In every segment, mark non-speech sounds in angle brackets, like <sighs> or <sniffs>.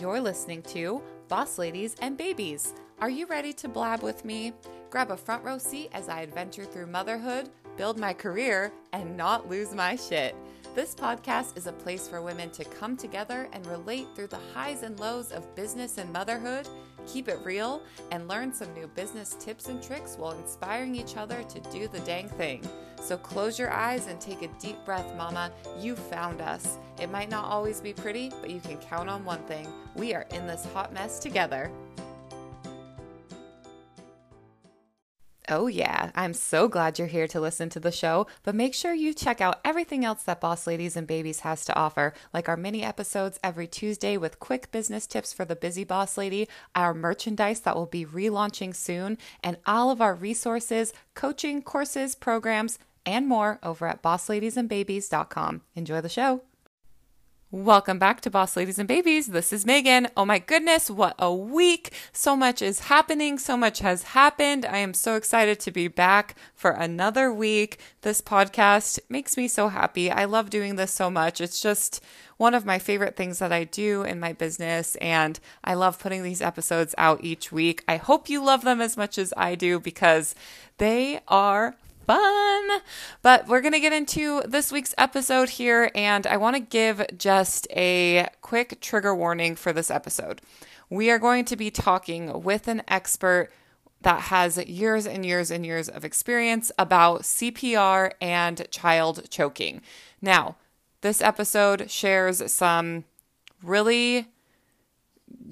You're listening to Boss Ladies and Babies. Are you ready to blab with me? Grab a front row seat as I adventure through motherhood, build my career, and not lose my shit. This podcast is a place for women to come together and relate through the highs and lows of business and motherhood, keep it real, and learn some new business tips and tricks while inspiring each other to do the dang thing. So close your eyes and take a deep breath, Mama. You found us. It might not always be pretty, but you can count on one thing we are in this hot mess together. Oh, yeah, I'm so glad you're here to listen to the show, but make sure you check out everything else that Boss Ladies and Babies has to offer, like our mini episodes every Tuesday with quick business tips for the busy boss lady, our merchandise that will be relaunching soon, and all of our resources, coaching, courses, programs, and more over at bossladiesandbabies.com. Enjoy the show. Welcome back to Boss Ladies and Babies. This is Megan. Oh my goodness, what a week! So much is happening, so much has happened. I am so excited to be back for another week. This podcast makes me so happy. I love doing this so much. It's just one of my favorite things that I do in my business, and I love putting these episodes out each week. I hope you love them as much as I do because they are fun. But we're going to get into this week's episode here, and I want to give just a quick trigger warning for this episode. We are going to be talking with an expert that has years and years and years of experience about CPR and child choking. Now, this episode shares some really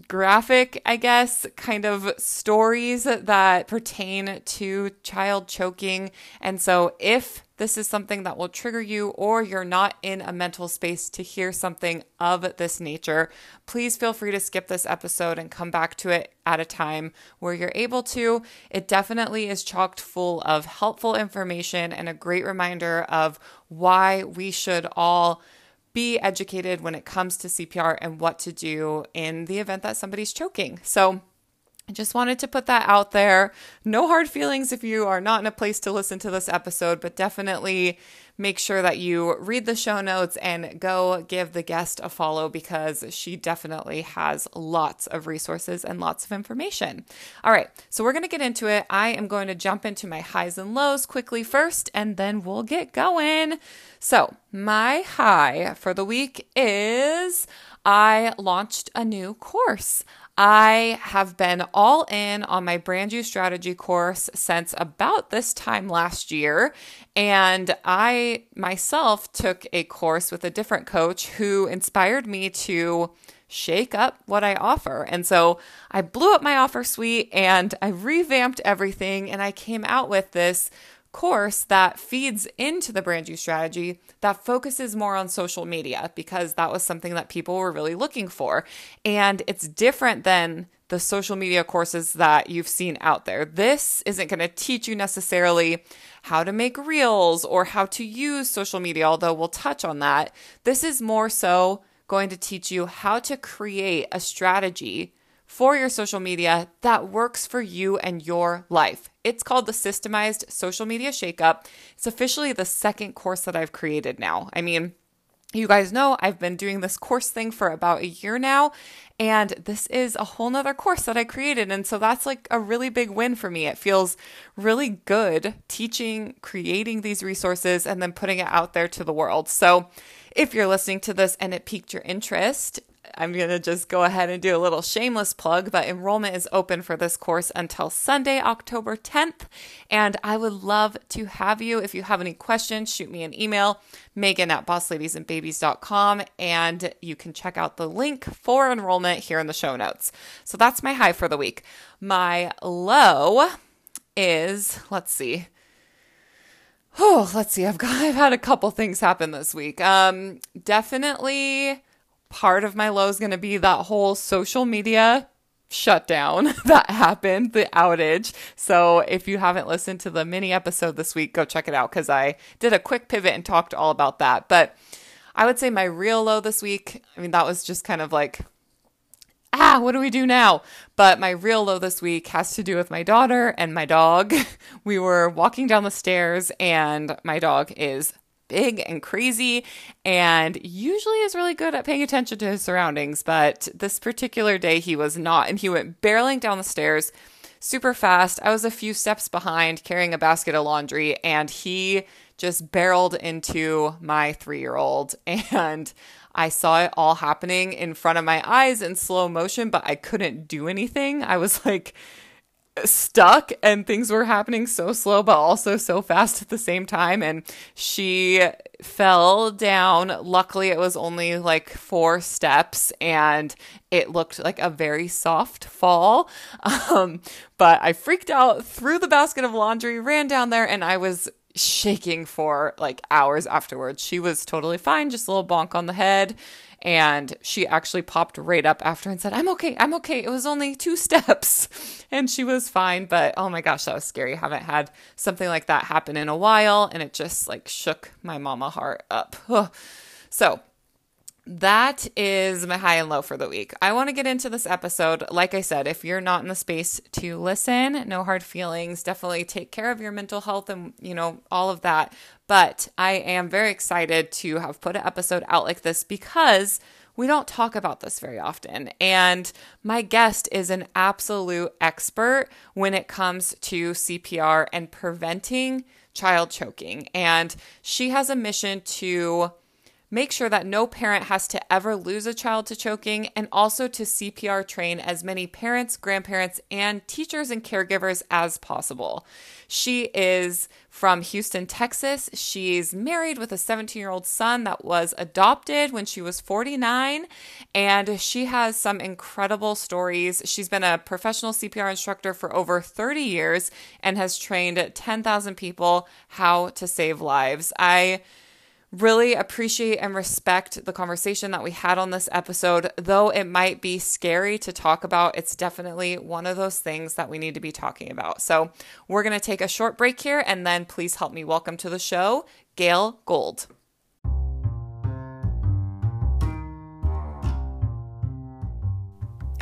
graphic, I guess, kind of stories that pertain to child choking. And so, if this is something that will trigger you, or you're not in a mental space to hear something of this nature, please feel free to skip this episode and come back to it at a time where you're able to. It definitely is chocked full of helpful information and a great reminder of why we should all be educated when it comes to CPR and what to do in the event that somebody's choking. So, I just wanted to put that out there. No hard feelings if you are not in a place to listen to this episode, but definitely make sure that you read the show notes and go give the guest a follow because she definitely has lots of resources and lots of information. All right, so we're going to get into it. I am going to jump into my highs and lows quickly first, and then we'll get going. So, my high for the week is I launched a new course. I have been all in on my brand new strategy course since about this time last year. And I myself took a course with a different coach who inspired me to shake up what I offer. And so I blew up my offer suite and I revamped everything and I came out with this course that feeds into the brand new strategy that focuses more on social media because that was something that people were really looking for. And it's different than the social media courses that you've seen out there. This isn't going to teach you necessarily how to make reels or how to use social media, although we'll touch on that. This is more so going to teach you how to create a strategy for your social media that works for you and your life. It's called the Systemized Social Media Shakeup. It's officially the second course that I've created now. I mean, you guys know I've been doing this course thing for about a year now, and this is a whole nother course that I created. And so that's like a really big win for me. It feels really good teaching, creating these resources, and then putting it out there to the world. So if you're listening to this and it piqued your interest, I'm going to just go ahead and do a little shameless plug, but enrollment is open for this course until Sunday, October 10th. And I would love to have you. If you have any questions, shoot me an email, megan at bossladiesandbabies.com, and you can check out the link for enrollment here in the show notes. So that's my high for the week. My low is, let's see. Oh, let's see. I've got <laughs> I've had a couple things happen this week. Um definitely part of my low is going to be that whole social media shutdown <laughs> that happened, the outage. So if you haven't listened to the mini episode this week, go check it out because I did a quick pivot and talked all about that. But I would say my real low this week, I mean, that was just kind of like, ah, what do we do now? But my real low this week has to do with my daughter and my dog. <laughs> We were walking down the stairs and my dog is big and crazy and usually is really good at paying attention to his surroundings. But this particular day, he was not. And he went barreling down the stairs super fast. I was a few steps behind carrying a basket of laundry, and he just barreled into my three year old. <laughs> And I saw it all happening in front of my eyes in slow motion, but I couldn't do anything. I was like, stuck and things were happening so slow but also so fast at the same time. And she fell down. Luckily it was only like four steps and it looked like a very soft fall. <laughs> Um, but i freaked out threw the basket of laundry ran down there and i was shaking for like hours afterwards. She was totally fine just a little bonk on the head and she actually popped right up after and said, I'm okay, I'm okay. It was only two <laughs> steps. And she was fine. But oh my gosh, that was scary. I haven't had something like that happen in a while. And it just like shook my mama heart up. <sighs> So that is my high and low for the week. I want to get into this episode. Like I said, if you're not in the space to listen, no hard feelings. Definitely take care of your mental health and, you know, all of that. But I am very excited to have put an episode out like this because we don't talk about this very often. And my guest is an absolute expert when it comes to CPR and preventing child choking. And she has a mission to Make sure that no parent has to ever lose a child to choking and also to CPR train as many parents, grandparents, and teachers and caregivers as possible. She is from Houston, Texas. She's married with a 17 year old son that was adopted when she was 49. And she has some incredible stories. She's been a professional CPR instructor for over 30 years and has trained 10,000 people how to save lives. I really appreciate and respect the conversation that we had on this episode. Though it might be scary to talk about, it's definitely one of those things that we need to be talking about. So, we're going to take a short break here and then please help me welcome to the show Gail Gould.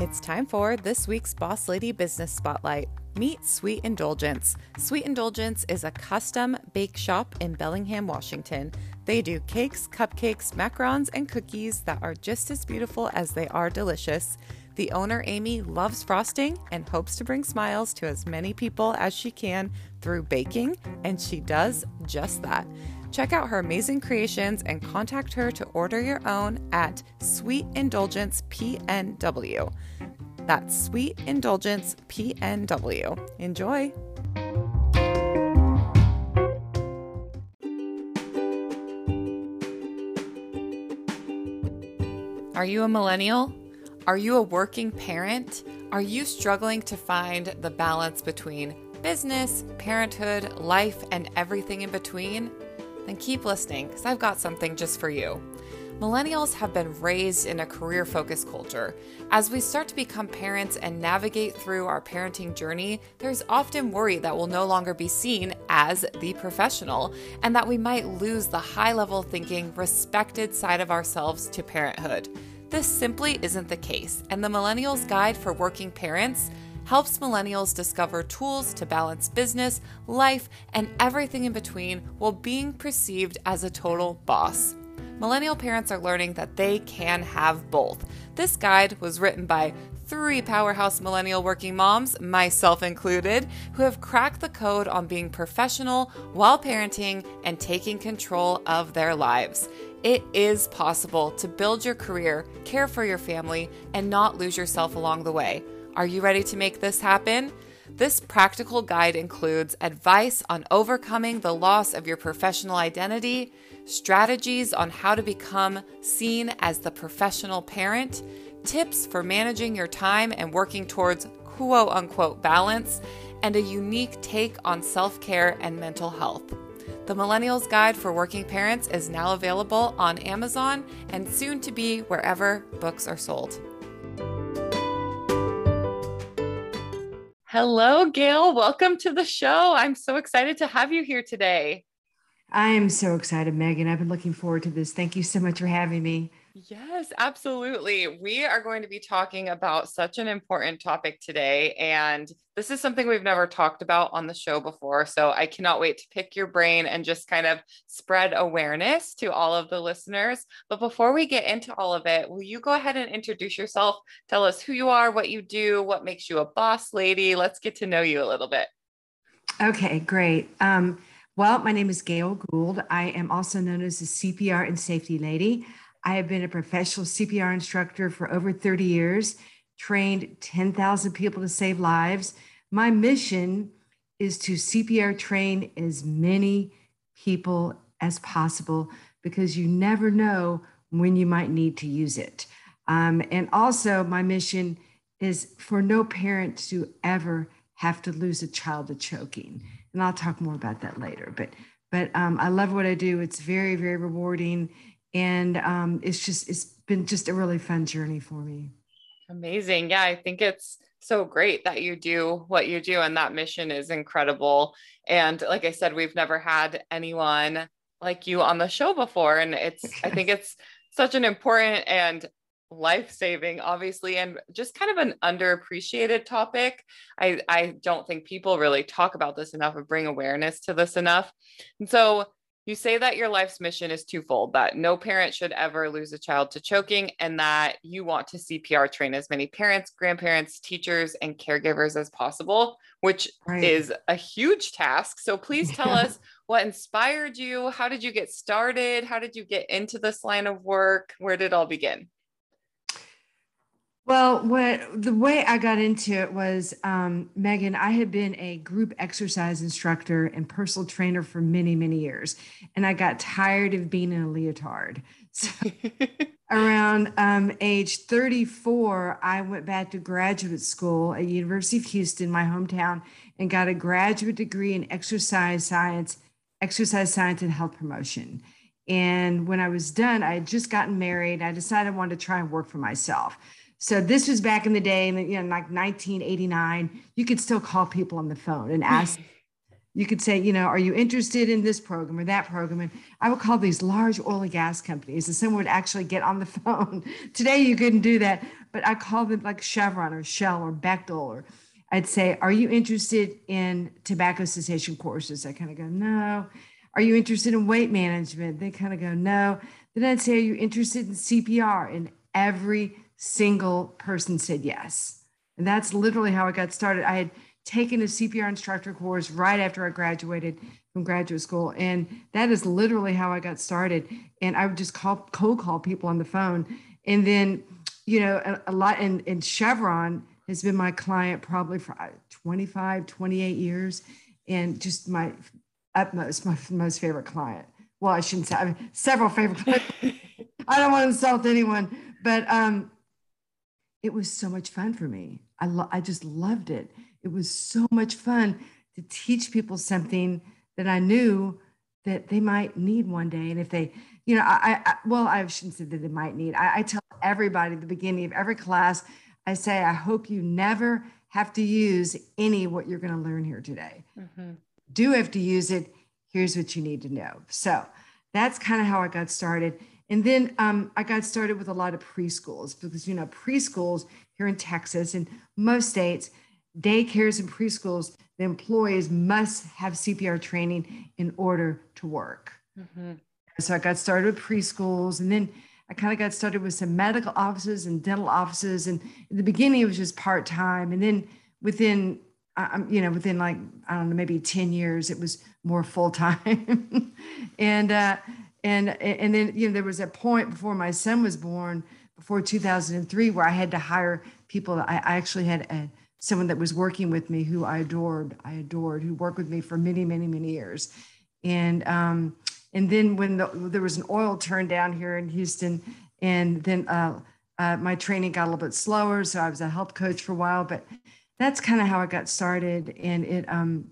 It's time for this week's Boss Lady Business Spotlight. Meet Sweet Indulgence. Sweet Indulgence is a custom bake shop in Bellingham, Washington. They do cakes, cupcakes, macarons, and cookies that are just as beautiful as they are delicious. The owner, Amy, loves frosting and hopes to bring smiles to as many people as she can through baking, and she does just that. Check out her amazing creations and contact her to order your own at Sweet Indulgence PNW. That's Sweet Indulgence PNW. Enjoy! Are you a millennial? Are you a working parent? Are you struggling to find the balance between business, parenthood, life, and everything in between? Then keep listening because I've got something just for you. Millennials have been raised in a career focused culture. As we start to become parents and navigate through our parenting journey, there's often worry that we'll no longer be seen as the professional and that we might lose the high level thinking, respected side of ourselves to parenthood. This simply isn't the case, and the Millennials Guide for Working Parents helps millennials discover tools to balance business, life, and everything in between while being perceived as a total boss millennial parents are learning that they can have both. This guide was written by three powerhouse millennial working moms, myself included, who have cracked the code on being professional while parenting and taking control of their lives. It is possible to build your career, care for your family, and not lose yourself along the way. Are you ready to make this happen? This practical guide includes advice on overcoming the loss of your professional identity strategies on how to become seen as the professional parent, tips for managing your time and working towards quote unquote balance, and a unique take on self care and mental health. The Millennials Guide for Working Parents is now available on Amazon and soon to be wherever books are sold. Hello, Gail. Welcome to the show. I'm so excited to have you here today. I am so excited, Megan. I've been looking forward to this. Thank you so much for having me. Yes, absolutely. We are going to be talking about such an important topic today. And this is something we've never talked about on the show before. So I cannot wait to pick your brain and just kind of spread awareness to all of the listeners. But before we get into all of it, will you go ahead and introduce yourself? Tell us who you are, what you do, what makes you a boss lady. Let's get to know you a little bit. Okay, great. Um, well, my name is Gail Gould. I am also known as the CPR and safety lady. I have been a professional CPR instructor for over 30 years, trained 10,000 people to save lives. My mission is to CPR train as many people as possible because you never know when you might need to use it. Um, and also, my mission is for no parent to ever have to lose a child to choking. And I'll talk more about that later. But but um, I love what I do. It's very very rewarding, and um, it's just it's been just a really fun journey for me. Amazing. Yeah, I think it's so great that you do what you do, and that mission is incredible. And like I said, we've never had anyone like you on the show before, and it's I think <laughs> it's such an important and life saving, obviously, and just kind of an underappreciated topic. I, I don't think people really talk about this enough or bring awareness to this enough. And so you say that your life's mission is twofold that no parent should ever lose a child to choking, and that you want to CPR train as many parents, grandparents, teachers, and caregivers as possible, which right. is a huge task. So please tell yeah. us what inspired you. How did you get started? How did you get into this line of work? Where did it all begin? Well, what the way I got into it was, um, Megan, I had been a group exercise instructor and personal trainer for many, many years. And I got tired of being in a leotard. So <laughs> around um, age 34, I went back to graduate school at University of Houston, my hometown, and got a graduate degree in exercise science, exercise science and health promotion. And when I was done, I had just gotten married. I decided I wanted to try and work for myself. So this was back in the day, in you know, like 1989. You could still call people on the phone and ask. <laughs> you could say, you know, are you interested in this program or that program? And I would call these large oil and gas companies, and someone would actually get on the <laughs> phone. Today you couldn't do that, but I called them like Chevron or Shell or Bechtel or. I'd say, Are you interested in tobacco cessation courses? I kind of go, No. Are you interested in weight management? They kind of go, No. Then I'd say, Are you interested in CPR? And every single person said yes. And that's literally how I got started. I had taken a CPR instructor course right after I graduated from graduate school. And that is literally how I got started. And I would just call cold call people on the phone. And then, you know, a, a lot and, and Chevron has been my client probably for uh, 25, 28 years. And just my utmost, my most favorite client. Well, I shouldn't say I mean, several favorite clients. <laughs> I don't want to insult anyone, but um, it was so much fun for me. I, lo- I just loved it. It was so much fun to teach people something that I knew that they might need one day. And if they, you know, I, I well, I shouldn't say that they might need. I, I tell everybody at the beginning of every class, I say, I hope you never have to use any what you're going to learn here today. Mm-hmm. Do have to use it. Here's what you need to know. So that's kind of how I got started. And then um, I got started with a lot of preschools because, you know, preschools here in Texas and most states, daycares and preschools, the employees must have CPR training in order to work. Mm-hmm. So I got started with preschools and then I kind of got started with some medical offices and dental offices. And in the beginning, it was just part time. And then within, um, you know, within like, I don't know, maybe 10 years, it was more full time. <laughs> and, uh, and and then you know there was a point before my son was born before 2003 where i had to hire people. I, I actually had a, someone that was working with me who i adored i adored who worked with me for many many many years. And um and then when the, there was an oil turn down here in houston and then uh, uh, my training got a little bit slower so i was a health coach for a while but that's kind of how i got started and it um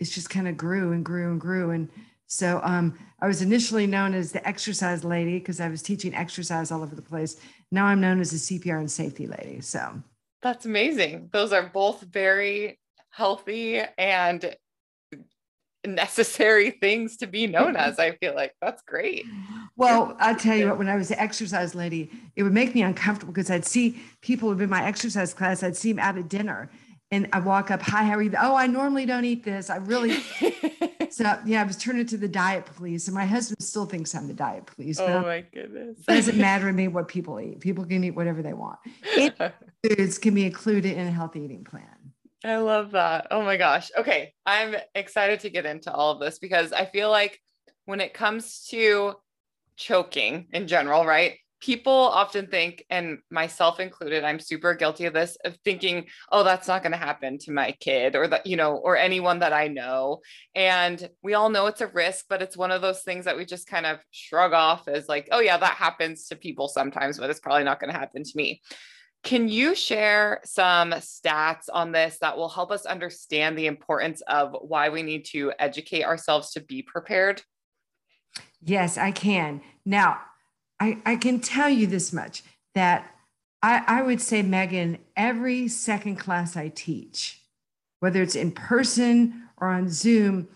it's just kind of grew and grew and grew and so um, I was initially known as the exercise lady because I was teaching exercise all over the place. Now I'm known as the CPR and safety lady. So that's amazing. Those are both very healthy and necessary <laughs> things to be known as. I feel like that's great. Well, I'll tell you what, when I was an exercise lady, it would make me uncomfortable because I'd see people in my exercise class, I'd see them out at dinner and I walk up, hi, how are you? Oh, I normally don't eat this. I really, <laughs> so yeah, I was turning to the diet police and my husband still thinks I'm the diet police. oh my goodness. It doesn't <laughs> matter to me what people eat. People can eat whatever they want. foods <laughs> can be included in a healthy eating plan. I love that. Oh my gosh. Okay. I'm excited to get into all of this because I feel like when it comes to choking in general, right? People often think, and myself included, I'm super guilty of this, of thinking, oh, that's not going to happen to my kid or that, you know, or anyone that I know. And we all know it's a risk, but it's one of those things that we just kind of shrug off as like, oh, yeah, that happens to people sometimes, but it's probably not going to happen to me. Can you share some stats on this that will help us understand the importance of why we need to educate ourselves to be prepared? Yes, I can. Now, I, I can tell you this much that I, I would say, Megan, every second class I teach, whether it's in person or on Zoom,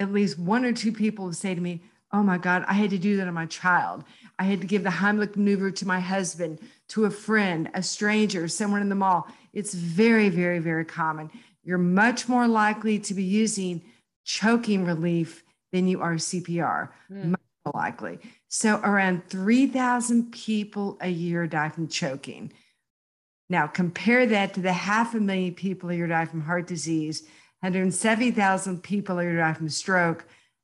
at least one or two people will say to me, Oh my God, I had to do that on my child. I had to give the Heimlich maneuver to my husband, to a friend, a stranger, someone in the mall. It's very, very, very common. You're much more likely to be using choking relief than you are CPR, mm. much more likely. So, around 3,000 people a year die from choking. Now, compare that to the half a million people a year die from heart disease, 170,000 people a year die from stroke,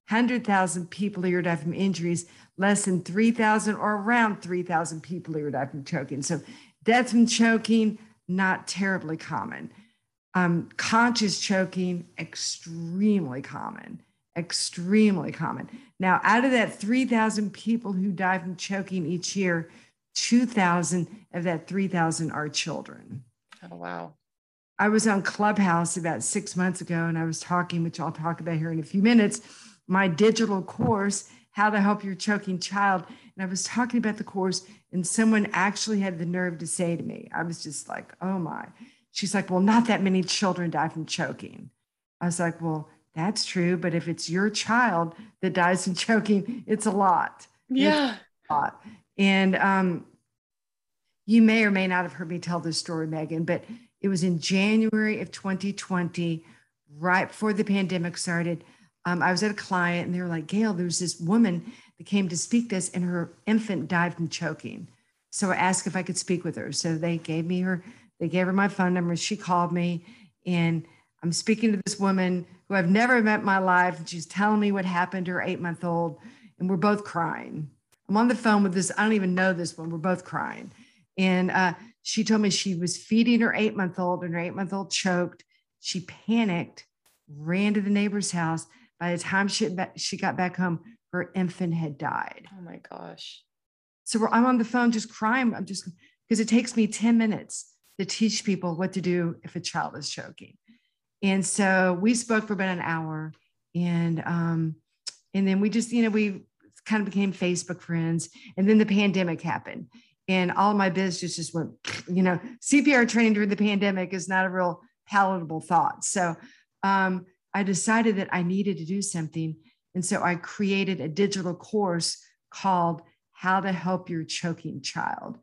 100,000 people a year die from injuries less than 3,000 or around 3,000 people who die from choking. So death from choking, not terribly common. Um, conscious choking, extremely common, extremely common. Now, out of that 3,000 people who die from choking each year, 2,000 of that 3,000 are children. Oh, wow. I was on Clubhouse about six months ago and I was talking, which I'll talk about here in a few minutes, my digital course how to help your choking child. And I was talking about the course, and someone actually had the nerve to say to me, I was just like, oh my. She's like, well, not that many children die from choking. I was like, well, that's true. But if it's your child that dies from <laughs> choking, it's a lot. Yeah. A lot. And um, you may or may not have heard me tell this story, Megan, but it was in January of 2020, right before the pandemic started um, I was at a client and they were like, Gail, there's this woman that came to speak this and her infant died from choking. So I asked if I could speak with her. So they gave me her, they gave her my phone number. She called me and I'm speaking to this woman who I've never met in my life. And she's telling me what happened to her eight month old. And we're both crying. I'm on the phone with this, I don't even know this one. We're both crying. And uh, she told me she was feeding her eight month old and her eight month old choked. She panicked, ran to the neighbor's house by the time she, she got back home, her infant had died. Oh my gosh. So I'm on the phone just crying. I'm just because it takes me 10 minutes to teach people what to do if a child is choking. And so we spoke for about an hour and um, and then we just, you know, we kind of became Facebook friends. And then the pandemic happened. And all my business just went, you know, CPR training during the pandemic is not a real palatable thought. So um, I decided that I needed to do something. And so I created a digital course called How to Help Your Choking Child.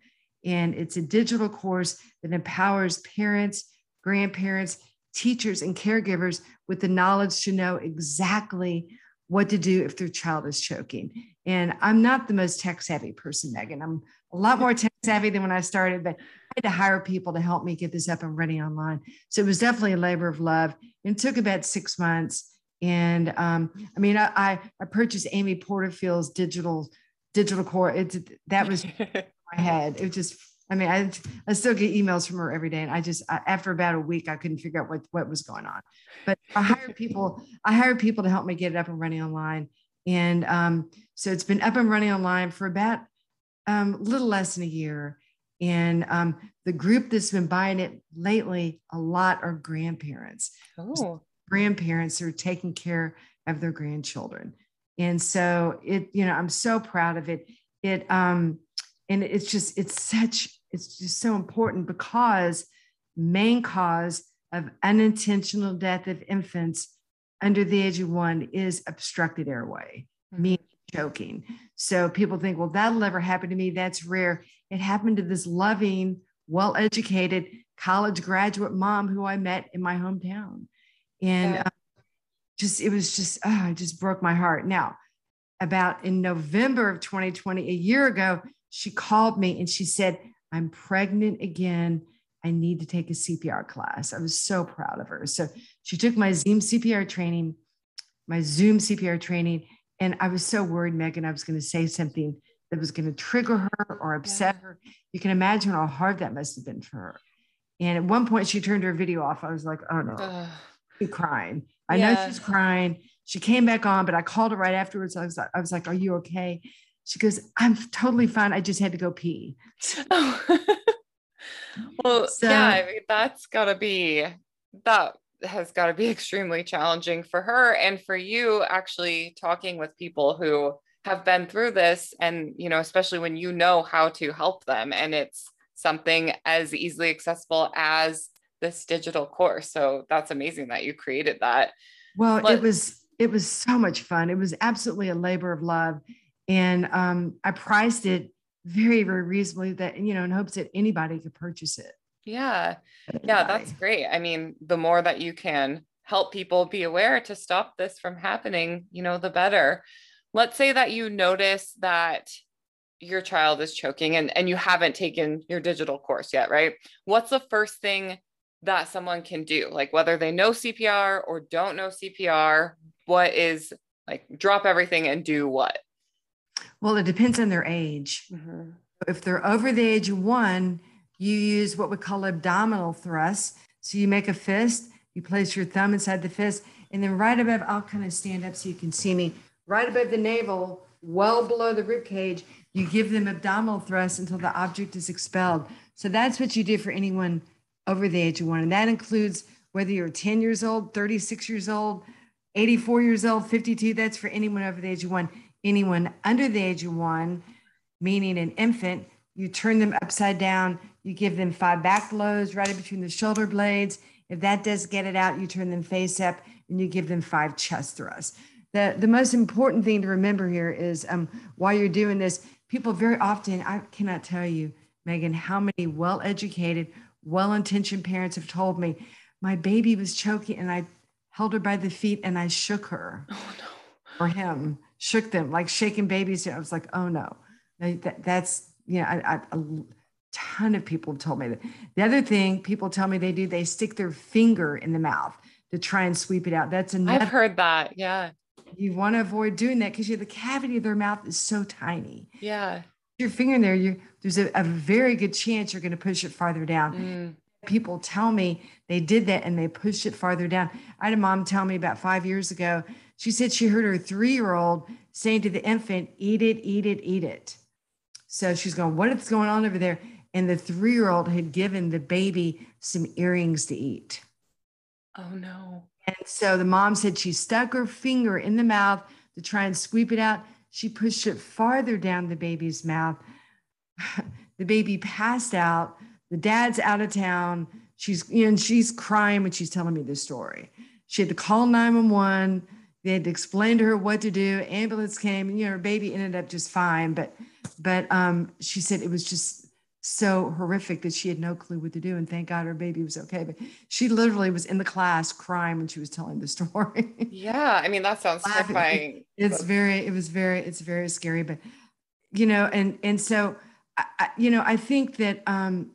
And it's a digital course that empowers parents, grandparents, teachers, and caregivers with the knowledge to know exactly what to do if their child is choking. And I'm not the most tech savvy person, Megan. I'm a lot more tech savvy than when I started, but I had to hire people to help me get this up and running online. So it was definitely a labor of love. It took about six months. And um, I mean, I, I purchased Amy Porterfield's digital digital core. It's that was <laughs> my head. It was just, I mean, I, I still get emails from her every day. And I just, I, after about a week, I couldn't figure out what, what was going on. But I hired people, I hired people to help me get it up and running online. And um, so it's been up and running online for about um, a little less than a year. And um, the group that's been buying it lately, a lot are grandparents. Oh. Grandparents are taking care of their grandchildren. And so it, you know, I'm so proud of it. It um, and it's just, it's such, it's just so important because main cause of unintentional death of infants under the age of one is obstructed airway, mm-hmm. meaning choking. So people think, well, that'll never happen to me. That's rare. It happened to this loving, well educated college graduate mom who I met in my hometown. And yeah. uh, just, it was just, oh, it just broke my heart. Now, about in November of 2020, a year ago, she called me and she said, I'm pregnant again. I need to take a CPR class. I was so proud of her. So she took my Zoom CPR training, my Zoom CPR training, and I was so worried, Megan, I was going to say something that was going to trigger her or upset yeah. her. You can imagine how hard that must have been for her. And at one point, she turned her video off. I was like, oh no, she's crying. I yeah. know she's crying. She came back on, but I called her right afterwards. I was, I was like, are you okay? She goes, I'm totally fine. I just had to go pee. Oh. <laughs> well, so, yeah, I mean, that's got to be, that has got to be <laughs> extremely challenging for her and for you actually talking with people who have been through this and you know especially when you know how to help them and it's something as easily accessible as this digital course so that's amazing that you created that well but- it was it was so much fun it was absolutely a labor of love and um, i priced it very very reasonably that you know in hopes that anybody could purchase it yeah. Yeah, that's great. I mean, the more that you can help people be aware to stop this from happening, you know, the better. Let's say that you notice that your child is choking and, and you haven't taken your digital course yet, right? What's the first thing that someone can do? Like whether they know CPR or don't know CPR, what is like drop everything and do what? Well, it depends on their age. Mm-hmm. If they're over the age of one, you use what we call abdominal thrust. So you make a fist, you place your thumb inside the fist, and then right above, I'll kind of stand up so you can see me, right above the navel, well below the rib cage, you give them abdominal thrust until the object is expelled. So that's what you do for anyone over the age of one. And that includes whether you're 10 years old, 36 years old, 84 years old, 52, that's for anyone over the age of one. Anyone under the age of one, meaning an infant, you turn them upside down, you give them five back blows right in between the shoulder blades. If that does get it out, you turn them face up and you give them five chest thrusts. The, the most important thing to remember here is um, while you're doing this, people very often, I cannot tell you, Megan, how many well educated, well intentioned parents have told me, my baby was choking and I held her by the feet and I shook her. Oh, no. Or him, shook them like shaking babies. I was like, oh no, that, that's, you know, I, I, ton of people have told me that. The other thing people tell me they do, they stick their finger in the mouth to try and sweep it out. That's another. I've heard that. Yeah. You want to avoid doing that because the cavity of their mouth is so tiny. Yeah. Your finger in there, you there's a, a, very good chance you're going to push it farther down. Mm. People tell me they did that and they pushed it farther down. I had a mom tell me about five years ago. She said she heard her three year old saying to the infant, "Eat it, eat it, eat it." So she's going, "What is going on over there?" and the three year old had given the baby some earrings to eat. Oh no. And so the mom said she stuck her finger in the mouth to try and sweep it out. She pushed it farther down the baby's mouth. <sighs> the baby passed out. The dad's out of town. She's you know, and she's crying when she's telling me this story. She had to call 911. They had to explain to her what to do. Ambulance came, and you know, her baby ended up just fine. But but um, she said it was just so horrific that she had no clue what to do. And thank God her baby was okay. But she literally was in the class crying when she was telling the <laughs> story. yeah. I mean, that sounds terrifying. It's very, it was very, it's very scary. But, you know, and, and so, I, you know, I think that um,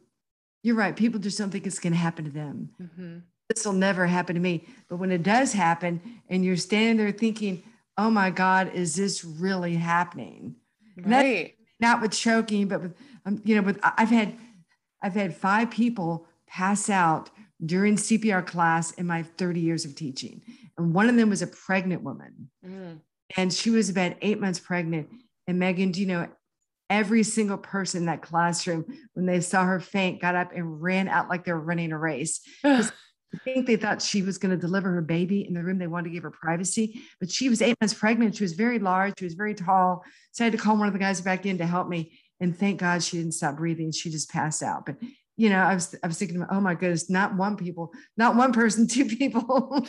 you're right. People just don't think it's going to happen to them. Mm-hmm. This will never happen to me. But when it does happen and you're standing there thinking, oh my God, is this really happening? Right. Not, not with choking, but with, um, you know, with I've had I've had five people pass out during CPR class in my 30 years of teaching. And one of them was a pregnant woman. Mm. And she was about eight months pregnant. And Megan, do you know, every single person in that classroom, when they saw her faint, got up and ran out like they were running a race. <sighs> I think they thought she was going to deliver her baby in the room. They wanted to give her privacy, but she was eight months pregnant. She was very large. She was very tall. So I had to call one of the guys back in to help me. And thank God she didn't stop breathing. She just passed out. But you know, I was I was thinking, oh my goodness, not one people, not one person, <laughs> two people.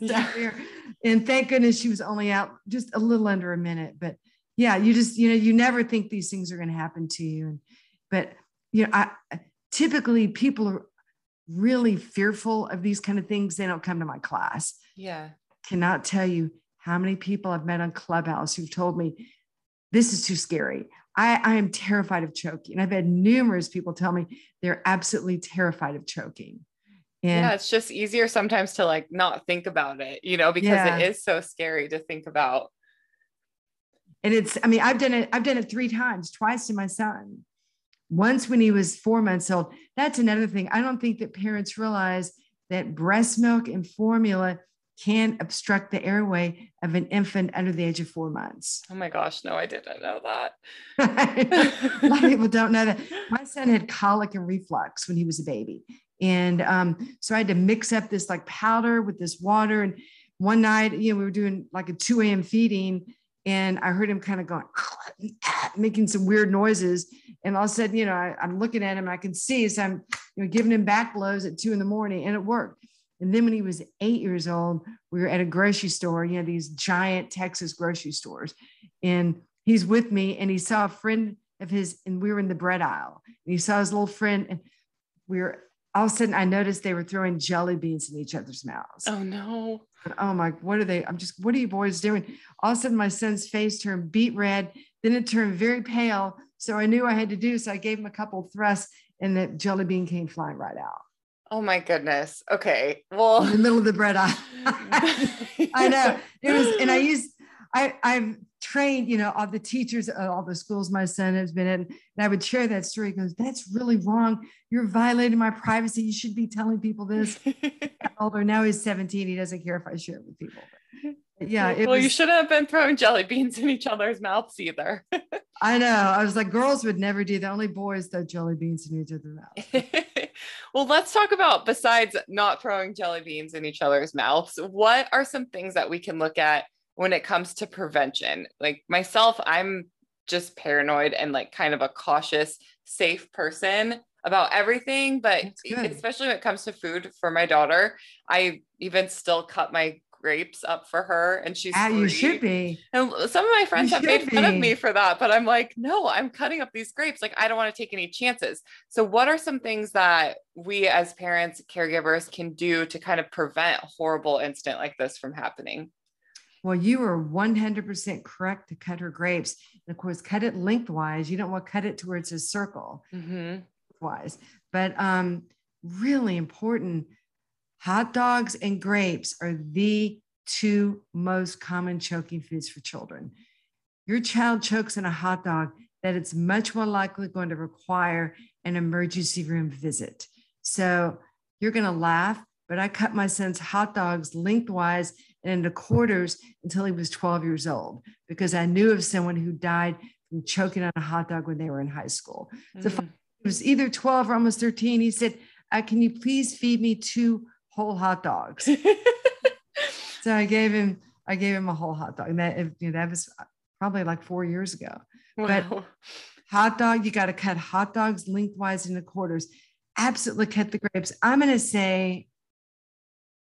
<laughs> and thank goodness she was only out just a little under a minute. But yeah, you just, you know, you never think these things are going to happen to you. And, but, you know, I typically people are really fearful of these kind of things. They don't come to my class. Yeah. Cannot tell you how many people I've met on Clubhouse who've told me this is too scary. I, I am terrified of choking. I've had numerous people tell me they're absolutely terrified of choking. And yeah, it's just easier sometimes to like not think about it, you know, because yeah. it is so scary to think about and it's, I mean, I've done it, I've done it three times, twice to my son. Once when he was four months old. That's another thing. I don't think that parents realize that breast milk and formula can obstruct the airway of an infant under the age of four months. Oh my gosh, no, I didn't know that. <laughs> a lot of people don't know that. My son had colic and reflux when he was a baby. And um, so I had to mix up this like powder with this water. And one night, you know, we were doing like a 2 a.m. feeding and I heard him kind of going, <sniffs> making some weird noises. And all of a sudden, you know, I, am looking at him and I can see, so I'm you know, giving him back blows at two in the morning, and it worked. And then when he was eight years old, we were at a grocery store, you know, these giant Texas grocery stores. And he's with me and he saw a friend of his, and we were in the bread aisle. And he saw his little friend, and we were all of a sudden I noticed they were throwing jelly beans in each other's mouths. Oh no oh my, what are they? I'm just, what are you boys doing? All of a sudden, my son's face turned beet red. Then it turned very pale. So I knew I had to do. So I gave him a couple thrusts, and the jelly bean came flying right out. Oh my goodness. Okay. Well, in the middle of the bread aisle. <laughs> <laughs> I know it was, and I used, I, I've trained, you know, all the teachers, of all the schools my son has been in, and I would share that story. He goes, "That's really wrong. You're violating my privacy. You should be telling people this." <laughs> Older now, he's 17. He doesn't care if I share it with people. But yeah. well, was, you shouldn't have been throwing jelly beans in each other's mouths either. <laughs> I know. I was like, girls would never do that. Only boys throw jelly beans in each other's mouths. <laughs> well, let's talk about besides not throwing jelly beans in each other's mouths. What are some things that we can look at? When it comes to prevention. Like myself, I'm just paranoid and like kind of a cautious, safe person about everything. But especially when it comes to food for my daughter, I even still cut my grapes up for her and she's ah, you should be and some of my friends you have made fun be. of me for that but i'm like no i'm cutting up these grapes like i don't want to take any chances so what are some things that we as parents caregivers can do to kind of prevent horrible incident like this from happening well, you are 100% correct to cut her grapes. And of course, cut it lengthwise. You don't want to cut it towards a circle mm-hmm. wise. But um, really important hot dogs and grapes are the two most common choking foods for children. Your child chokes in a hot dog, that it's much more likely going to require an emergency room visit. So you're going to laugh, but I cut my son's hot dogs lengthwise and into quarters until he was 12 years old because I knew of someone who died from choking on a hot dog when they were in high school. Mm. So it was either 12 or almost 13. He said, uh, Can you please feed me two whole hot dogs? <laughs> so I gave him. I gave him a whole hot dog, and that you know, that was probably like four years ago. Wow. But hot dog, you got to cut hot dogs lengthwise into quarters. Absolutely cut the grapes. I'm going to say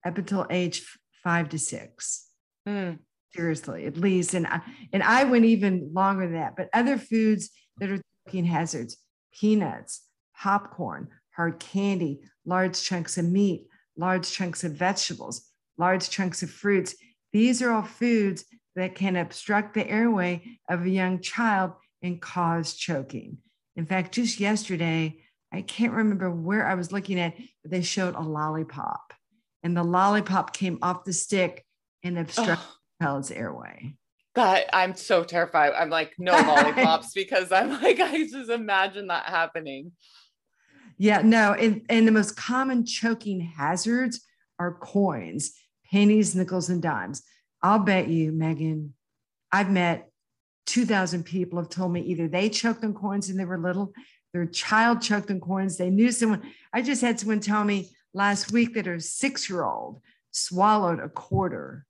up until age five to six. Mm. Seriously, at least. And I, and I went even longer than that. But other foods that are choking hazards, peanuts, popcorn, hard candy, large chunks of meat, large chunks of vegetables, large chunks of fruits. These are all foods that can obstruct the airway of a young child and cause choking. In fact, just yesterday, I can't remember where I was looking at, but they showed a lollipop and the lollipop came off the stick and obstructed oh. the airway. God, I'm so terrified. I'm like, no <laughs> lollipops because I'm like, I just imagine that happening. Yeah, no, and, and the most common choking hazards are coins, pennies, nickels, and dimes. I'll bet you, Megan, I've met 2,000 people have told me either they choked on coins when they were little, their child choked on coins, they knew someone. I just had someone tell me, last week that her six year old swallowed a quarter.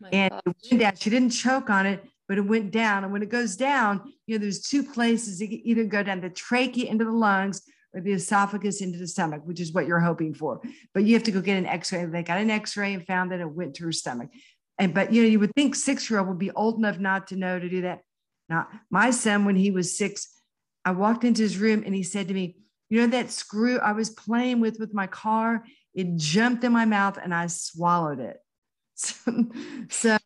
My and it went down. She didn't choke on it, but it went down. And when it goes down, you know, there's two places. It can either go down the trachea into the lungs or the esophagus into the stomach, which is what you're hoping for. But you have to go get an x-ray. They got an x-ray and found that it went to her stomach. And but you know, you would think six-year-old would be old enough not to know to do that. Now, my son, when he was six, I walked into his room and he said to me, You know, that screw I was playing with with my car, it jumped in my mouth and I swallowed it. <laughs> So, so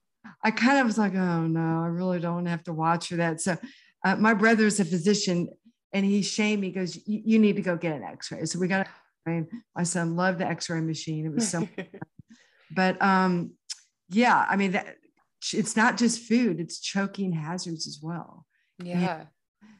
I kind of was like, Oh no, I really don't have to watch for that. So, uh, my brother's a physician and he shamed me, he goes, You need to go get an x ray. So, we got an My son loved the x ray machine. It was so, <laughs> but um, yeah, I mean, that, it's not just food, it's choking hazards as well. Yeah.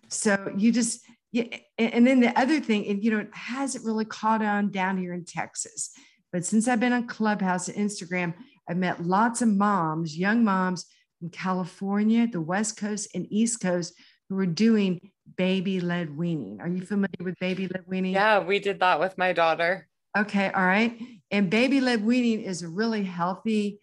So you just, yeah. And then the other thing, and you know, it hasn't really caught on down here in Texas. But since I've been on Clubhouse and Instagram, I've met lots of moms, young moms from California, the West Coast, and East Coast who are doing baby led weaning. Are you familiar with baby led weaning? Yeah, we did that with my daughter. Okay, all right. And baby led weaning is a really healthy,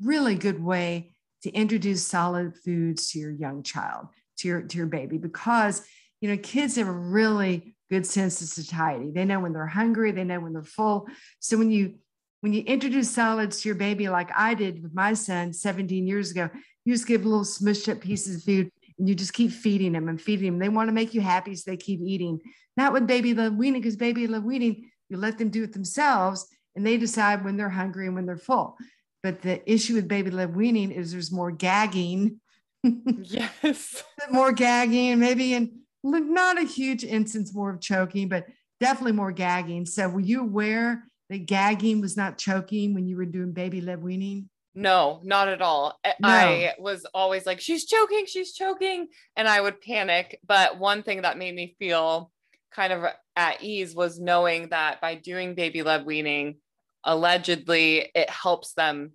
really good way to introduce solid foods to your young child, to your to your baby, because you know kids have a really good sense of satiety. They know when they're hungry, they know when they're full. So when you when you introduce solids to your baby, like I did with my son 17 years ago, you just give little smushed up pieces of food and you just keep feeding them and feeding them. They want to make you happy, so they keep eating. Not with baby led weaning, because baby led weaning, you let them do it themselves and they decide when they're hungry and when they're full. But the issue with baby led weaning is there's more gagging. <laughs> yes. more gagging, maybe in not a huge instance more of choking, but definitely more gagging. So were you aware that gagging was not choking when you were doing baby led weaning? No, not at all. No. I was always like, she's choking, she's choking. And I would panic. But one thing that made me feel kind of at ease was knowing that by doing baby led weaning, allegedly it helps them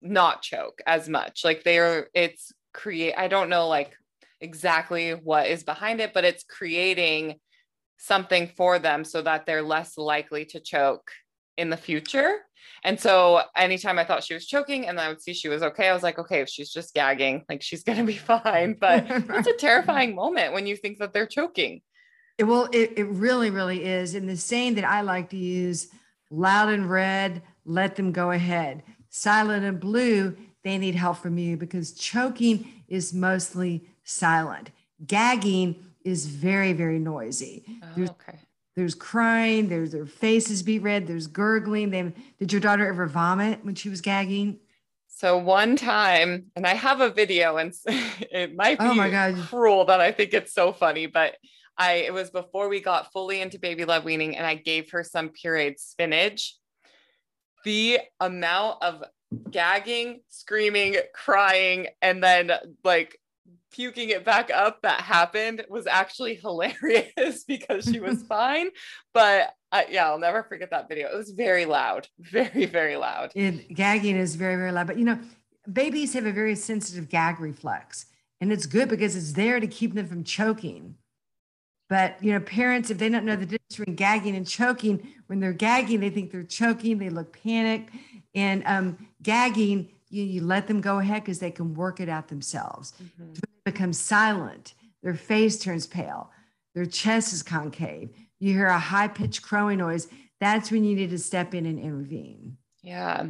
not choke as much. Like they're, it's create, I don't know like exactly what is behind it, but it's creating something for them so that they're less likely to choke in the future. And so anytime I thought she was choking and I would see she was okay, I was like, okay, if she's just gagging, like she's going to be <laughs> fine. But it's a terrifying moment when you think that they're choking. It, well, it, it really, really is. And the saying that I like to use loud and red, let them go ahead. Silent and blue, they need help from you because choking is mostly silent. Gagging is very, very noisy. Oh, there's, okay. There's crying, there's their faces beat red, there's gurgling. They, did your daughter ever vomit when she was gagging? So one time, and I have a video, and <laughs> it might be oh my God. cruel that I think it's so funny, but I it was before we got fully into baby led weaning, and I gave her some pureed spinach. The amount of gagging, screaming, crying, and then like puking it back up that happened was actually hilarious <laughs> because she was <laughs> fine. But uh, yeah, I'll never forget that video. It was very loud, <laughs> very, very loud. It, gagging is very, very loud. But you know, babies have a very sensitive gag reflex, and it's good because it's there to keep them from choking. But you know, parents, if they don't know the difference between gagging and choking, when they're gagging, they think they're choking, they look panicked. And um, gagging, you, you let them go ahead because they can work it out themselves. Mm-hmm. They become silent, their face turns pale, their chest is concave. You hear a high pitched crowing noise. That's when you need to step in and intervene. Yeah.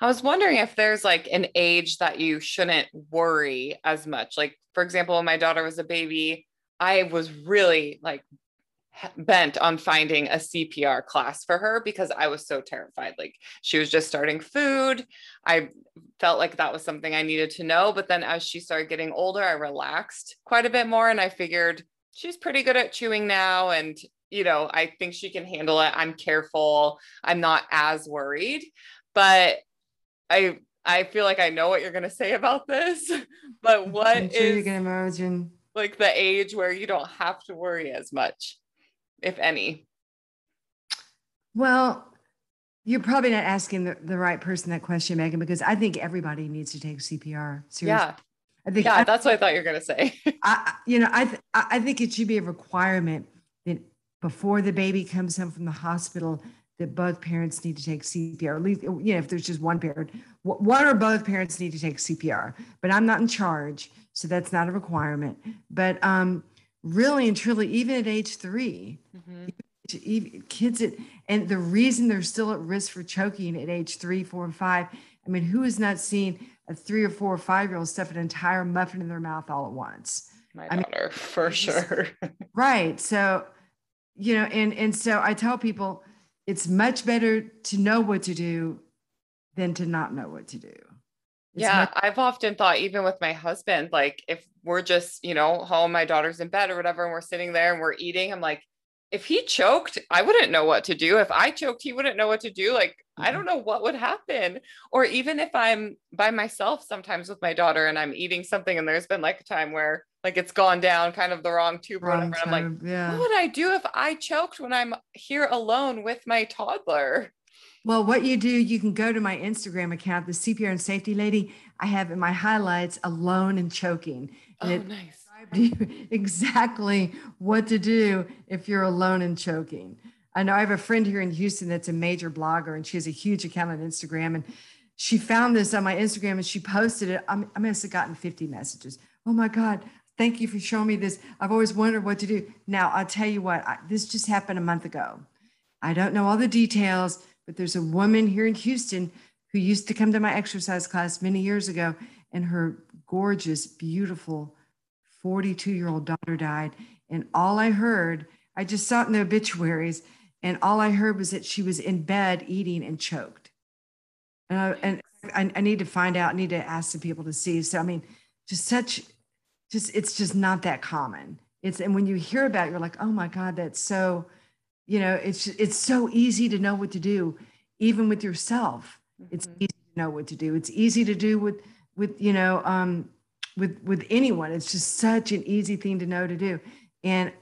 I was wondering if there's like an age that you shouldn't worry as much. Like, for example, when my daughter was a baby, I was really like bent on finding a CPR class for her because I was so terrified. Like she was just starting food. I felt like that was something I needed to know. But then as she started getting older, I relaxed quite a bit more and I figured she's pretty good at chewing now. And, you know, I think she can handle it. I'm careful. I'm not as worried. But I I feel like I know what you're gonna say about this. <laughs> But what sure is, you can imagine like the age where you don't have to worry as much? If any? Well, you're probably not asking the, the right person that question, Megan, because I think everybody needs to take CPR. Seriously. Yeah. I think yeah, I, that's what I thought you were going to say. <laughs> I, you know, I, th- I think it should be a requirement that before the baby comes home from the hospital, that both parents need to take CPR. At least, you know, if there's just one parent, one or both parents need to take CPR. But I'm not in charge, so that's not a requirement. But um, really and truly, even at age 3 mm-hmm. kids at, and the reason they're still at risk for choking at age three, four, and five. I mean, who has not seen a three or four or five year old stuff an entire muffin in their mouth all at once? my daughter I mean, for sure. <laughs> right. So, you know, and and so I tell people it's much better to know what to do than to not know what to do. It's yeah, I've often thought, even with my husband, like if we're just, you know, home, my daughter's in bed or whatever, and we're sitting there and we're eating, I'm like, if he choked, I wouldn't know what to do. If I choked, he wouldn't know what to do. Like, mm-hmm. I don't know what would happen. Or even if I'm by myself sometimes with my daughter and I'm eating something and there's been like a time where like it's gone down kind of the wrong tube wrong or whatever. I'm like, yeah. what would I do if I choked when I'm here alone with my toddler? Well, what you do, you can go to my Instagram account, the CPR and safety lady. I have in my highlights alone and choking. And oh, it, nice you <laughs> exactly what to do if you're alone and choking. I know I have a friend here in Houston that's a major blogger and she has a huge account on Instagram. And she found this on my Instagram and she posted it. I'm, I must have gotten 50 messages. Oh my God, thank you for showing me this. I've always wondered what to do. Now, I'll tell you what, I, this just happened a month ago. I don't know all the details, but there's a woman here in Houston who used to come to my exercise class many years ago, and her gorgeous, beautiful 42 year old daughter died. And all I heard, I just saw it in the obituaries, and all I heard was that she was in bed eating and choked. And I, and I, I need to find out, I need to ask some people to see. So, I mean, just such, just, it's just not that common. It's, and when you hear about it, you're like, oh my God, that's so, you know, it's, it's so easy to know what to do, even with yourself. Mm-hmm. It's easy to know what to do. It's easy to do with, with, you know, um, with with anyone it's just such an easy thing to know to do and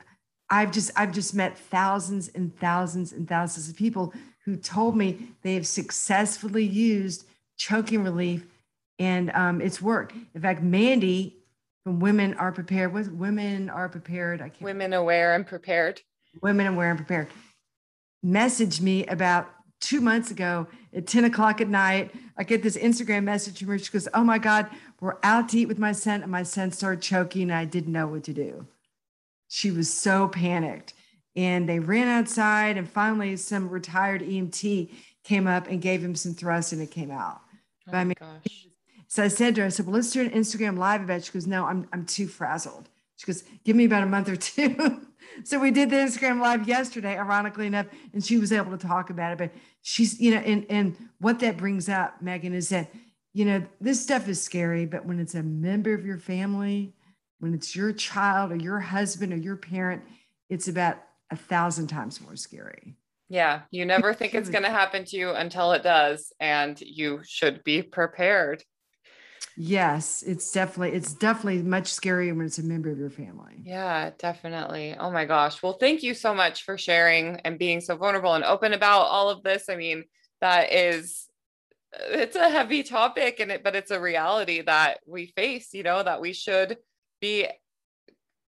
i've just i've just met thousands and thousands and thousands of people who told me they have successfully used choking relief and um, it's worked in fact mandy from women are prepared was women are prepared i can't women aware and prepared women and prepared messaged me about two months ago at 10 o'clock at night. I get this Instagram message from her. She goes, Oh my God, we're out to eat with my son. And my son started choking and I didn't know what to do. She was so panicked. And they ran outside. And finally, some retired EMT came up and gave him some thrust and it came out. Oh but I oh mean, gosh. so I said to her, I said, Well, let's do an Instagram live event. She goes, No, I'm, I'm too frazzled. She goes, Give me about a month or two. <laughs> so we did the Instagram live yesterday, ironically enough, and she was able to talk about it. But she's, you know, and and what that brings up, Megan, is that, you know, this stuff is scary, but when it's a member of your family, when it's your child or your husband or your parent, it's about a thousand times more scary. Yeah, you never think it's <laughs> going to happen to you until it does, and you should be prepared. Yes, it's definitely it's definitely much scarier when it's a member of your family. Yeah, definitely. Oh my gosh. Well, thank you so much for sharing and being so vulnerable and open about all of this. I mean, that is it's a heavy topic and it but it's a reality that we face, you know, that we should be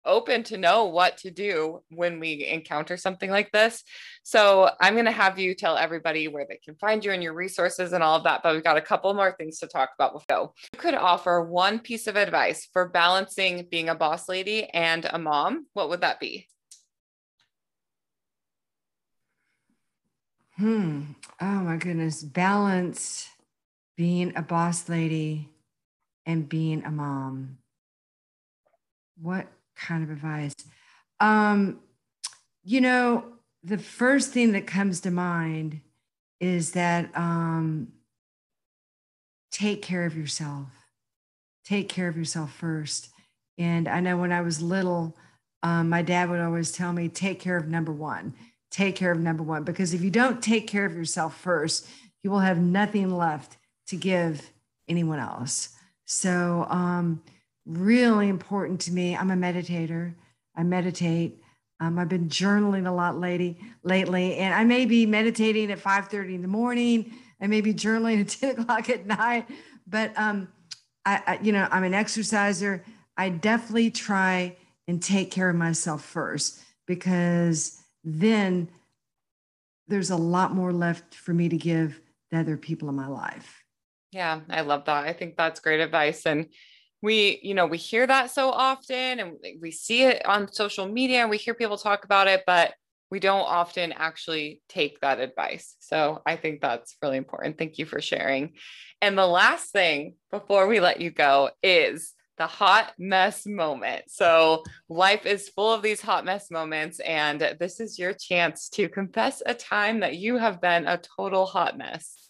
open to know what to do when we encounter something like this. So I'm going to have you tell everybody where they can find you and your resources and all of that. But we've got a couple more things to talk about before. You could offer one piece of advice for balancing being a boss lady and a mom. What would that be? Hmm. Oh my goodness. Balance being a boss lady and being a mom. What kind of advice? Um, you know, the first thing that comes to mind is that um, take care of yourself. Take care of yourself first. And I know when I was little, um, my dad would always tell me, take care of number one. Take care of number one. Because if you don't take care of yourself first, you will have nothing left to give anyone else. So, um, really important to me. I'm a meditator. I meditate. Um, I've been journaling a lot lately, lately, and I may be meditating at 5:30 in the morning. I may be journaling at <laughs> 10 o'clock at night, but um, I, I, you know, I'm an exerciser. I definitely try and take care of myself first because then there's a lot more left for me to give the other people in my life. Yeah, I love that. I think that's great advice. And we you know we hear that so often and we see it on social media and we hear people talk about it but we don't often actually take that advice so i think that's really important thank you for sharing and the last thing before we let you go is the hot mess moment. So, life is full of these hot mess moments, and this is your chance to confess a time that you have been a total hot mess.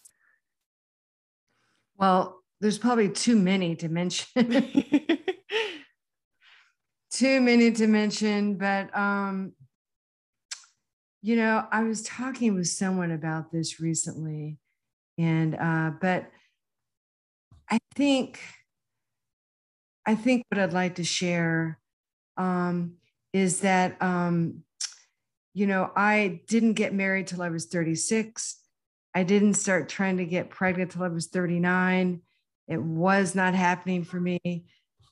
Well, there's probably too many to mention. <laughs> too many to mention, but um, you know, I was talking with someone about this recently, and uh, but I think I think what I'd like to share um, is that, um, you know, I didn't get married till I was 36. I didn't start trying to get pregnant till I was 39. It was not happening for me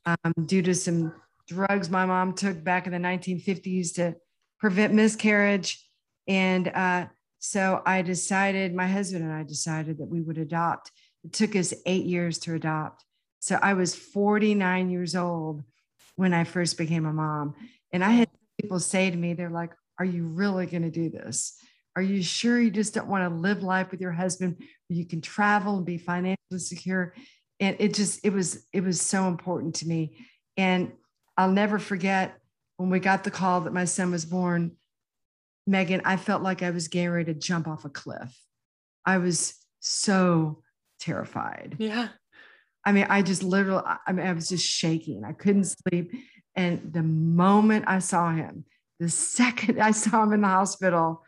um, due to some drugs my mom took back in the 1950s to prevent miscarriage. And uh, so I decided, my husband and I decided that we would adopt. It took us eight years to adopt. So I was 49 years old when I first became a mom. And I had people say to me, they're like, Are you really going to do this? Are you sure you just don't want to live life with your husband where you can travel and be financially secure? And it just, it was, it was so important to me. And I'll never forget when we got the call that my son was born, Megan, I felt like I was getting ready to jump off a cliff. I was so terrified. Yeah. I mean, I just literally, I mean, I was just shaking. I couldn't sleep. And the moment I saw him, the <laughs> second I saw him in the hospital,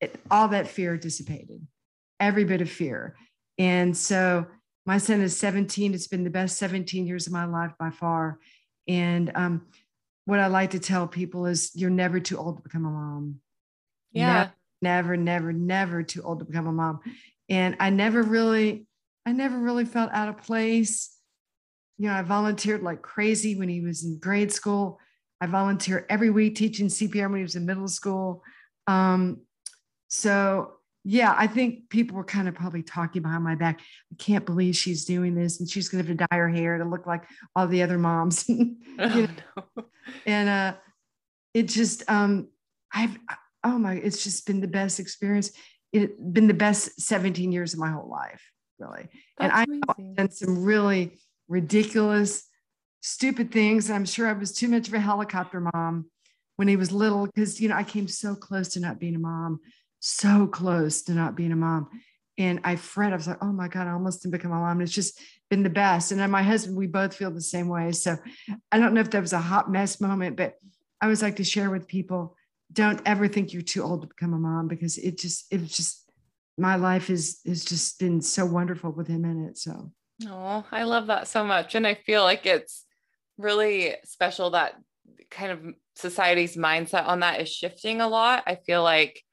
it, all that fear dissipated, every bit of fear. And so my son is 17. It's been the best 17 years of my life by far. And um, what I like to tell people is you're never too old to become a mom. Yeah. Never, never, never, never too old to become a mom. And I never really, I never really felt out of place. You know, I volunteered like crazy when he was in grade school. I volunteered every week teaching CPR when he was in middle school. Um, so yeah, I think people were kind of probably talking behind my back. I can't believe she's doing this, and she's going to have to dye her hair to look like all the other moms. <laughs> <laughs> oh, no. And uh, it just, um, I've, oh my, it's just been the best experience. It's been the best 17 years of my whole life really. That's and I've done some really ridiculous, stupid things. I'm sure I was too much of a helicopter mom when he was little because, you know, I came so close to not being a mom, so close to not being a mom. And I fret. I was like, oh my God, I almost didn't become a mom. And it's just been the best. And then my husband, we both feel the same way. So I don't know if that was a hot mess moment, but I always like to share with people don't ever think you're too old to become a mom because it just, it just my life is has just been so wonderful with him in it. So oh, I love that so much. And I feel like it's really special that kind of society's mindset on that is shifting a lot. I feel like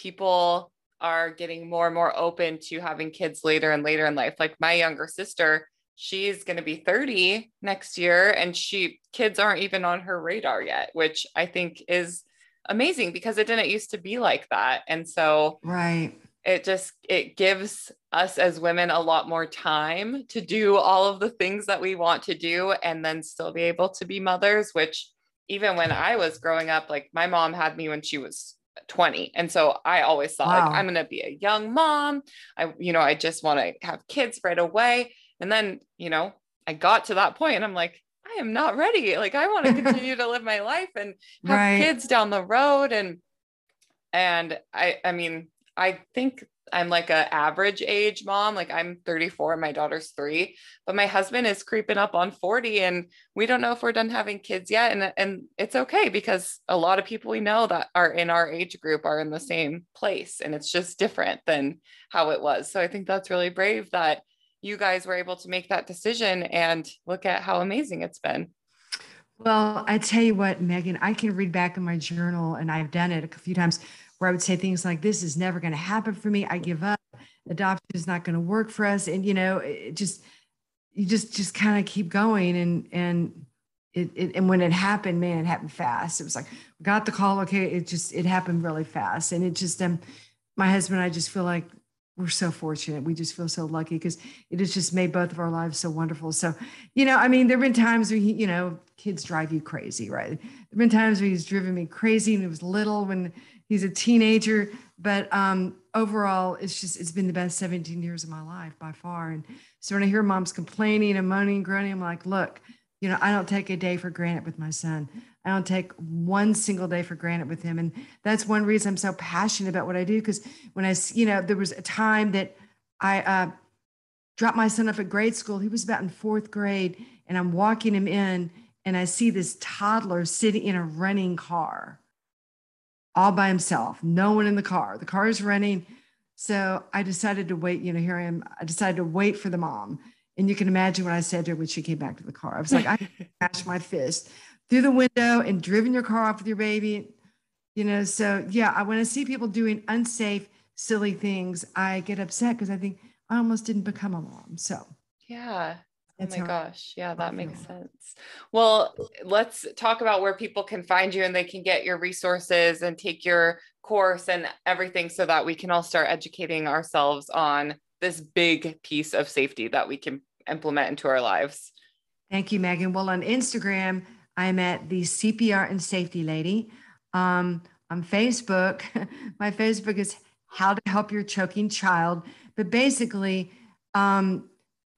people are getting more and more open to having kids later and later in life. Like my younger sister, she's going to be 30 next year and she kids aren't even on her radar yet, which I think is amazing because it didn't used to be like that. And so right it just it gives us as women a lot more time to do all of the things that we want to do and then still be able to be mothers which even when i was growing up like my mom had me when she was 20 and so i always thought wow. like i'm going to be a young mom i you know i just want to have kids right away and then you know i got to that point and i'm like i am not ready like i want to <laughs> continue to live my life and have right. kids down the road and and i i mean I think I'm like a average age mom. Like I'm 34, my daughter's three, but my husband is creeping up on 40 and we don't know if we're done having kids yet. And, and it's okay because a lot of people we know that are in our age group are in the same place and it's just different than how it was. So I think that's really brave that you guys were able to make that decision and look at how amazing it's been. Well, I tell you what, Megan, I can read back in my journal and I've done it a few times where I would say things like, This is never going to happen for me. I give up. Adoption is not going to work for us. And, you know, it just, you just, just kind of keep going. And, and, it, it, and when it happened, man, it happened fast. It was like, we got the call. Okay. It just, it happened really fast. And it just, um, my husband, and I just feel like we're so fortunate. We just feel so lucky because it has just made both of our lives so wonderful. So, you know, I mean, there have been times where, he, you know, kids drive you crazy, right? There have been times where he's driven me crazy and he was little when he's a teenager, but um, overall, it's just it's been the best 17 years of my life by far. And so when I hear moms complaining and moaning and groaning, I'm like, look, you know, I don't take a day for granted with my son. I don't take one single day for granted with him. And that's one reason I'm so passionate about what I do. Because when I, you know, there was a time that I uh, dropped my son off at grade school. He was about in fourth grade, and I'm walking him in, and I see this toddler sitting in a running car all by himself, no one in the car. The car is running. So I decided to wait. You know, here I am. I decided to wait for the mom. And you can imagine what I said to her when she came back to the car. I was like, I <laughs> smashed my fist through the window and driven your car off with your baby. You know, so yeah, I, when to see people doing unsafe, silly things, I get upset because I think I almost didn't become a mom. So yeah, Oh my gosh. Yeah, that makes sense. Well, let's talk about where people can find you and they can get your resources and take your course and everything so that we can all start educating ourselves on this big piece of safety that we can implement into our lives. Thank you, Megan. Well, on Instagram, I'm at the CPR and Safety Lady. Um, on Facebook, <laughs> my Facebook is How to Help Your Choking Child. But basically, um,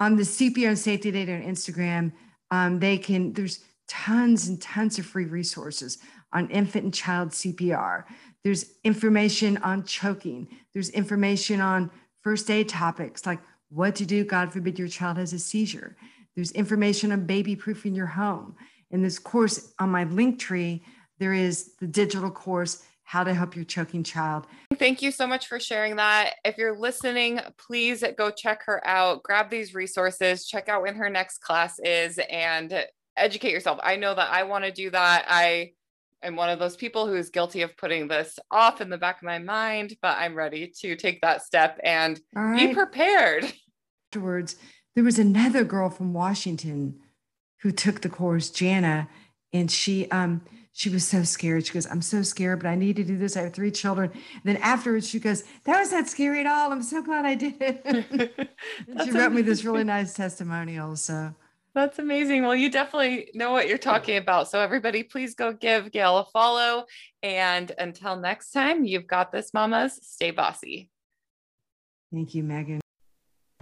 on the CPR and Safety Lady on Instagram, um, they can, there's tons and tons of free resources on infant and child CPR. There's information on choking. There's information on first aid topics like what to do, God forbid your child has a seizure. There's information on baby proofing your home. In this course on my link tree, there is the digital course how to help your choking child. Thank you so much for sharing that. If you're listening, please go check her out, grab these resources, check out when her next class is, and educate yourself. I know that I want to do that. I am one of those people who is guilty of putting this off in the back of my mind, but I'm ready to take that step and right. be prepared. Afterwards, there was another girl from Washington who took the course, Jana, and she um she was so scared. She goes, I'm so scared, but I need to do this. I have three children. And then afterwards, she goes, That was not scary at all. I'm so glad I did it. <laughs> she wrote me this really nice testimonial. So that's amazing. Well, you definitely know what you're talking about. So, everybody, please go give Gail a follow. And until next time, you've got this, mamas. Stay bossy. Thank you, Megan.